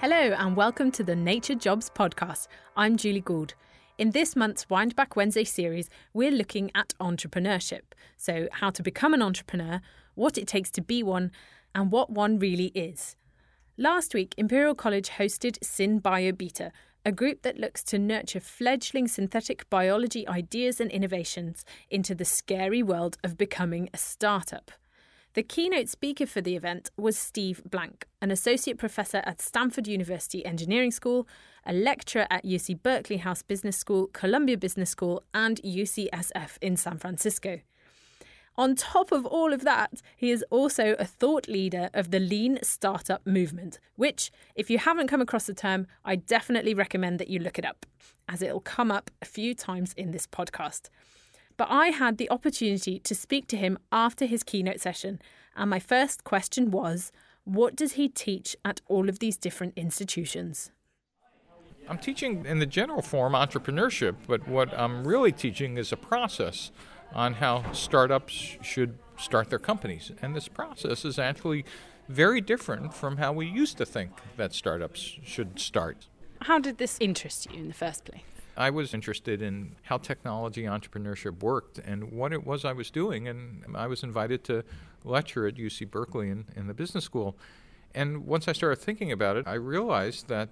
Hello, and welcome to the Nature Jobs podcast. I'm Julie Gould. In this month's Windback Wednesday series, we're looking at entrepreneurship. So, how to become an entrepreneur, what it takes to be one, and what one really is. Last week, Imperial College hosted SynBioBeta, a group that looks to nurture fledgling synthetic biology ideas and innovations into the scary world of becoming a startup. The keynote speaker for the event was Steve Blank, an associate professor at Stanford University Engineering School, a lecturer at UC Berkeley Haas Business School, Columbia Business School, and UCSF in San Francisco. On top of all of that, he is also a thought leader of the lean startup movement, which, if you haven't come across the term, I definitely recommend that you look it up, as it'll come up a few times in this podcast. But I had the opportunity to speak to him after his keynote session, and my first question was what does he teach at all of these different institutions? I'm teaching in the general form entrepreneurship, but what I'm really teaching is a process on how startups should start their companies. And this process is actually very different from how we used to think that startups should start. How did this interest you in the first place? I was interested in how technology entrepreneurship worked and what it was I was doing, and I was invited to lecture at UC Berkeley in, in the business school. And once I started thinking about it, I realized that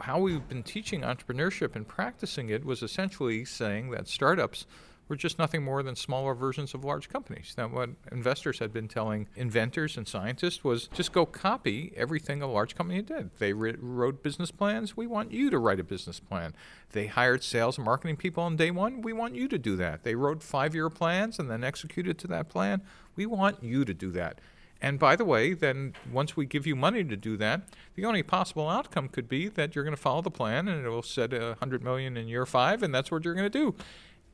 how we've been teaching entrepreneurship and practicing it was essentially saying that startups were just nothing more than smaller versions of large companies. Now, what investors had been telling inventors and scientists was just go copy everything a large company did. They wrote business plans. We want you to write a business plan. They hired sales and marketing people on day one. We want you to do that. They wrote five year plans and then executed to that plan. We want you to do that. And by the way, then once we give you money to do that, the only possible outcome could be that you're going to follow the plan and it will set a hundred million in year five, and that's what you're going to do.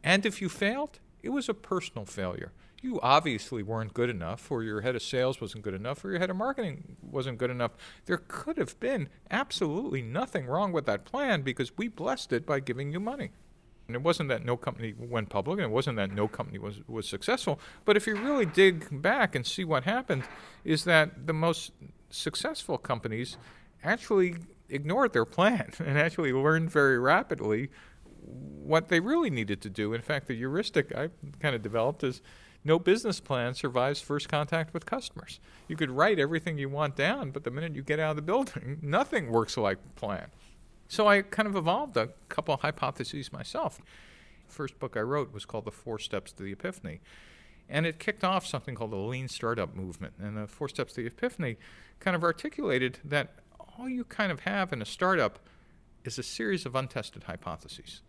And if you failed, it was a personal failure. You obviously weren't good enough, or your head of sales wasn't good enough, or your head of marketing wasn't good enough. There could have been absolutely nothing wrong with that plan because we blessed it by giving you money. And it wasn't that no company went public, and it wasn't that no company was, was successful. But if you really dig back and see what happened, is that the most successful companies actually ignored their plan and actually learned very rapidly what they really needed to do. In fact, the heuristic I kind of developed is no business plan survives first contact with customers. You could write everything you want down, but the minute you get out of the building, nothing works like plan. So I kind of evolved a couple hypotheses myself. The first book I wrote was called The Four Steps to the Epiphany. And it kicked off something called the lean startup movement. And the Four Steps to the Epiphany kind of articulated that all you kind of have in a startup is a series of untested hypotheses.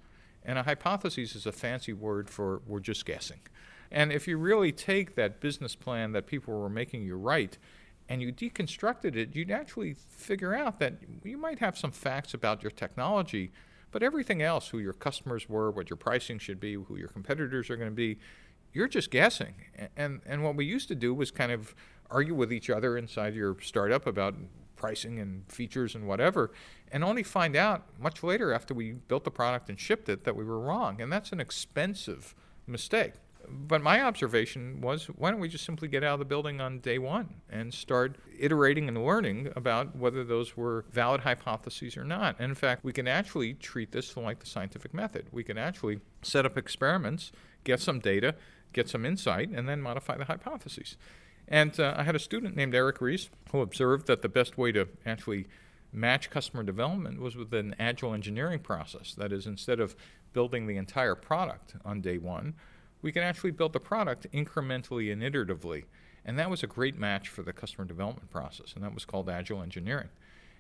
And a hypothesis is a fancy word for we're just guessing. And if you really take that business plan that people were making you write and you deconstructed it, you'd actually figure out that you might have some facts about your technology, but everything else, who your customers were, what your pricing should be, who your competitors are going to be, you're just guessing. And, and what we used to do was kind of argue with each other inside your startup about pricing and features and whatever, and only find out much later after we built the product and shipped it that we were wrong. And that's an expensive mistake. But my observation was why don't we just simply get out of the building on day one and start iterating and learning about whether those were valid hypotheses or not? And in fact, we can actually treat this like the scientific method. We can actually set up experiments, get some data, get some insight, and then modify the hypotheses. And uh, I had a student named Eric Ries who observed that the best way to actually match customer development was with an agile engineering process. That is, instead of building the entire product on day one, we can actually build the product incrementally and iteratively. And that was a great match for the customer development process, and that was called agile engineering.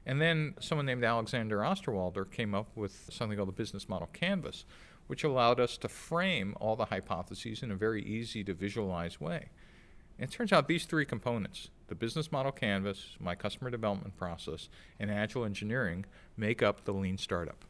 And then someone named Alexander Osterwalder came up with something called the business model canvas, which allowed us to frame all the hypotheses in a very easy to visualize way. And it turns out these three components the business model canvas, my customer development process, and agile engineering make up the lean startup.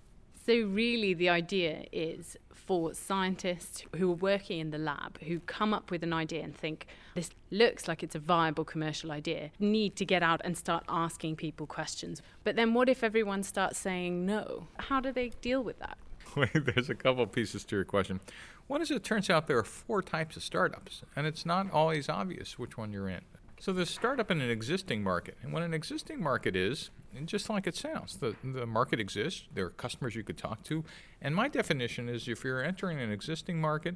So, really, the idea is for scientists who are working in the lab, who come up with an idea and think, this looks like it's a viable commercial idea, need to get out and start asking people questions. But then, what if everyone starts saying no? How do they deal with that? There's a couple pieces to your question. One is it turns out there are four types of startups, and it's not always obvious which one you're in. So there's startup in an existing market. And what an existing market is, just like it sounds, the, the market exists, there are customers you could talk to. And my definition is if you're entering an existing market,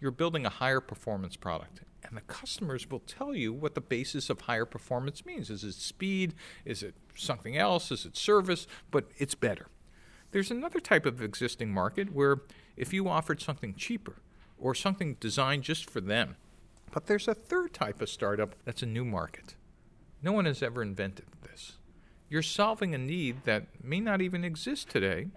you're building a higher performance product. And the customers will tell you what the basis of higher performance means. Is it speed? Is it something else? Is it service? But it's better. There's another type of existing market where if you offered something cheaper or something designed just for them, but there's a third type of startup that's a new market. No one has ever invented this. You're solving a need that may not even exist today.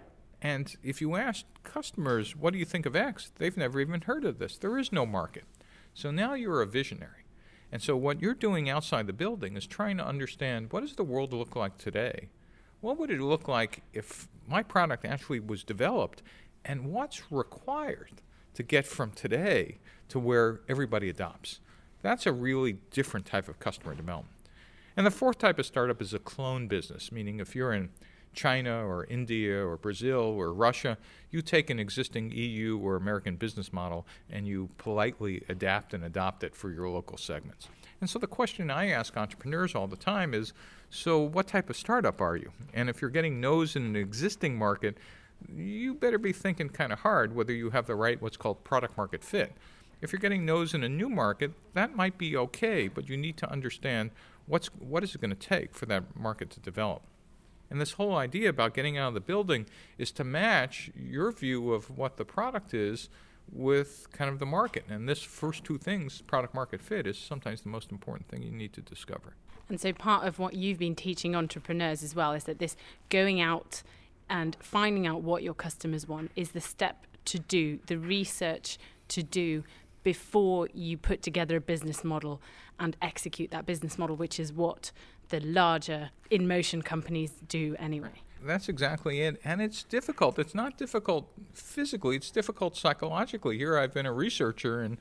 And if you ask customers, what do you think of X? They've never even heard of this. There is no market. So now you're a visionary. And so what you're doing outside the building is trying to understand what does the world look like today? What would it look like if my product actually was developed and what's required to get from today to where everybody adopts? That's a really different type of customer development. And the fourth type of startup is a clone business, meaning if you're in China or India or Brazil or Russia, you take an existing EU or American business model and you politely adapt and adopt it for your local segments. And so the question I ask entrepreneurs all the time is so, what type of startup are you? And if you're getting no's in an existing market, you better be thinking kind of hard whether you have the right what's called product market fit. If you're getting no's in a new market, that might be okay, but you need to understand what's what is it going to take for that market to develop. And this whole idea about getting out of the building is to match your view of what the product is with kind of the market. And this first two things, product market fit, is sometimes the most important thing you need to discover. And so part of what you've been teaching entrepreneurs as well is that this going out and finding out what your customers want is the step to do, the research to do before you put together a business model and execute that business model, which is what the larger in motion companies do anyway. That's exactly it. And it's difficult. It's not difficult physically, it's difficult psychologically. Here I've been a researcher and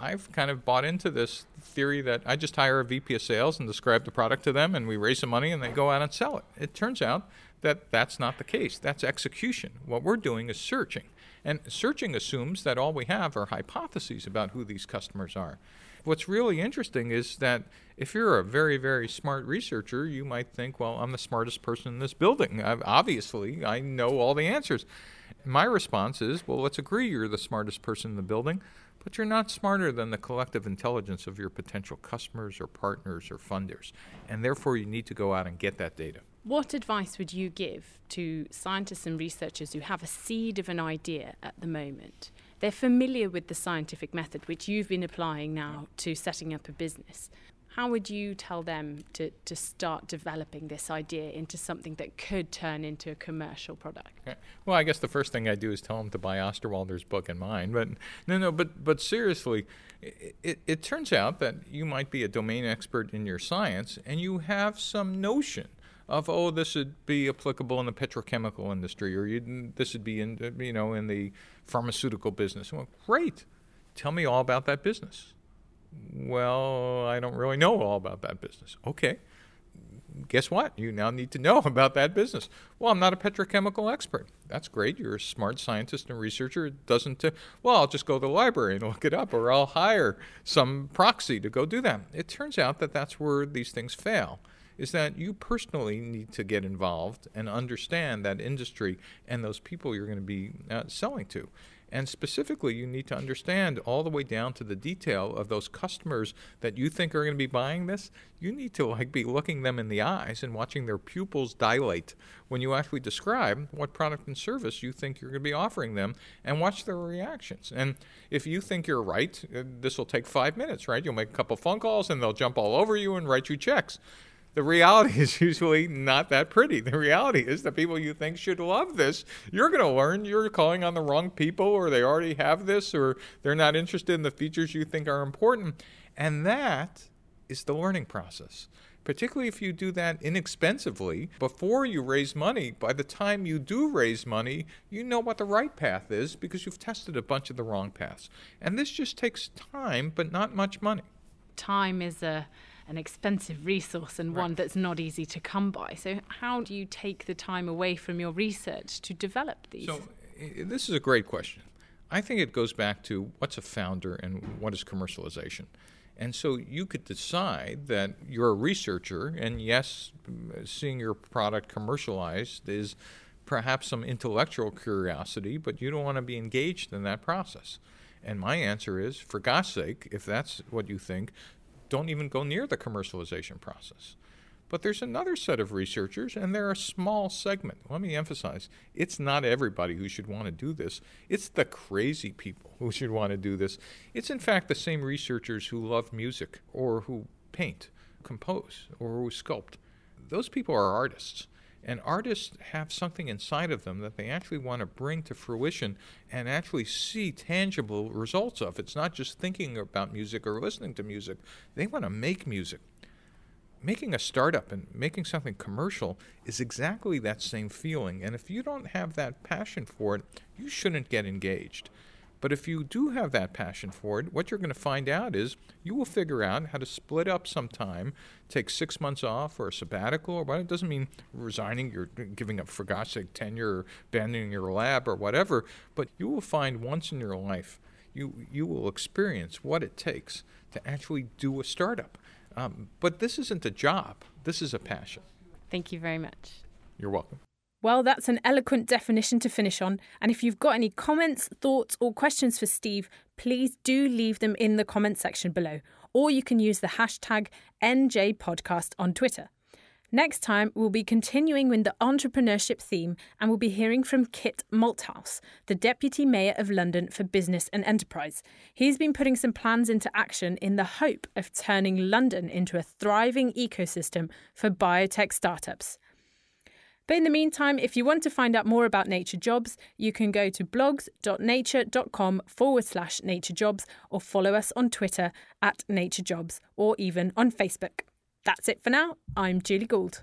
I've kind of bought into this theory that I just hire a VP of sales and describe the product to them and we raise some money and they go out and sell it. It turns out that that's not the case. That's execution. What we're doing is searching. And searching assumes that all we have are hypotheses about who these customers are. What's really interesting is that if you're a very, very smart researcher, you might think, well, I'm the smartest person in this building. I've, obviously, I know all the answers. My response is, well, let's agree you're the smartest person in the building, but you're not smarter than the collective intelligence of your potential customers or partners or funders. And therefore, you need to go out and get that data. What advice would you give to scientists and researchers who have a seed of an idea at the moment? They're familiar with the scientific method, which you've been applying now to setting up a business. How would you tell them to, to start developing this idea into something that could turn into a commercial product? Okay. Well, I guess the first thing I do is tell them to buy Osterwalder's book and mine. But no, no, but but seriously, it, it, it turns out that you might be a domain expert in your science and you have some notion of oh this would be applicable in the petrochemical industry or this would be in you know in the pharmaceutical business. Well, great. Tell me all about that business. Well, I don't really know all about that business. Okay. Guess what? You now need to know about that business. Well, I'm not a petrochemical expert. That's great. You're a smart scientist and researcher. It doesn't, uh, well, I'll just go to the library and look it up, or I'll hire some proxy to go do that. It turns out that that's where these things fail is that you personally need to get involved and understand that industry and those people you're going to be uh, selling to. And specifically, you need to understand all the way down to the detail of those customers that you think are going to be buying this. You need to like be looking them in the eyes and watching their pupils dilate when you actually describe what product and service you think you're going to be offering them and watch their reactions. And if you think you're right, uh, this will take five minutes, right? You'll make a couple phone calls and they'll jump all over you and write you checks the reality is usually not that pretty. The reality is the people you think should love this, you're going to learn you're calling on the wrong people, or they already have this, or they're not interested in the features you think are important. And that is the learning process. Particularly if you do that inexpensively before you raise money. By the time you do raise money, you know what the right path is because you've tested a bunch of the wrong paths. And this just takes time, but not much money. Time is a an expensive resource and right. one that's not easy to come by. So, how do you take the time away from your research to develop these? So, this is a great question. I think it goes back to what's a founder and what is commercialization. And so you could decide that you're a researcher, and yes, seeing your product commercialized is perhaps some intellectual curiosity, but you don't want to be engaged in that process. And my answer is, for God's sake, if that's what you think, don't even go near the commercialization process. But there's another set of researchers, and they're a small segment. Let me emphasize it's not everybody who should want to do this. It's the crazy people who should want to do this. It's, in fact, the same researchers who love music or who paint, compose, or who sculpt. Those people are artists. And artists have something inside of them that they actually want to bring to fruition and actually see tangible results of. It's not just thinking about music or listening to music, they want to make music. Making a startup and making something commercial is exactly that same feeling. And if you don't have that passion for it, you shouldn't get engaged. But if you do have that passion for it, what you're going to find out is you will figure out how to split up some time, take six months off or a sabbatical or what. It doesn't mean resigning, you're giving up, for God's sake, tenure or abandoning your lab or whatever, but you will find once in your life you, you will experience what it takes to actually do a startup. Um, but this isn't a job, this is a passion. Thank you very much. You're welcome. Well, that's an eloquent definition to finish on. And if you've got any comments, thoughts, or questions for Steve, please do leave them in the comment section below. Or you can use the hashtag NJPodcast on Twitter. Next time, we'll be continuing with the entrepreneurship theme and we'll be hearing from Kit Malthouse, the Deputy Mayor of London for Business and Enterprise. He's been putting some plans into action in the hope of turning London into a thriving ecosystem for biotech startups. But in the meantime, if you want to find out more about Nature Jobs, you can go to blogs.nature.com forward slash naturejobs or follow us on Twitter at naturejobs or even on Facebook. That's it for now. I'm Julie Gould.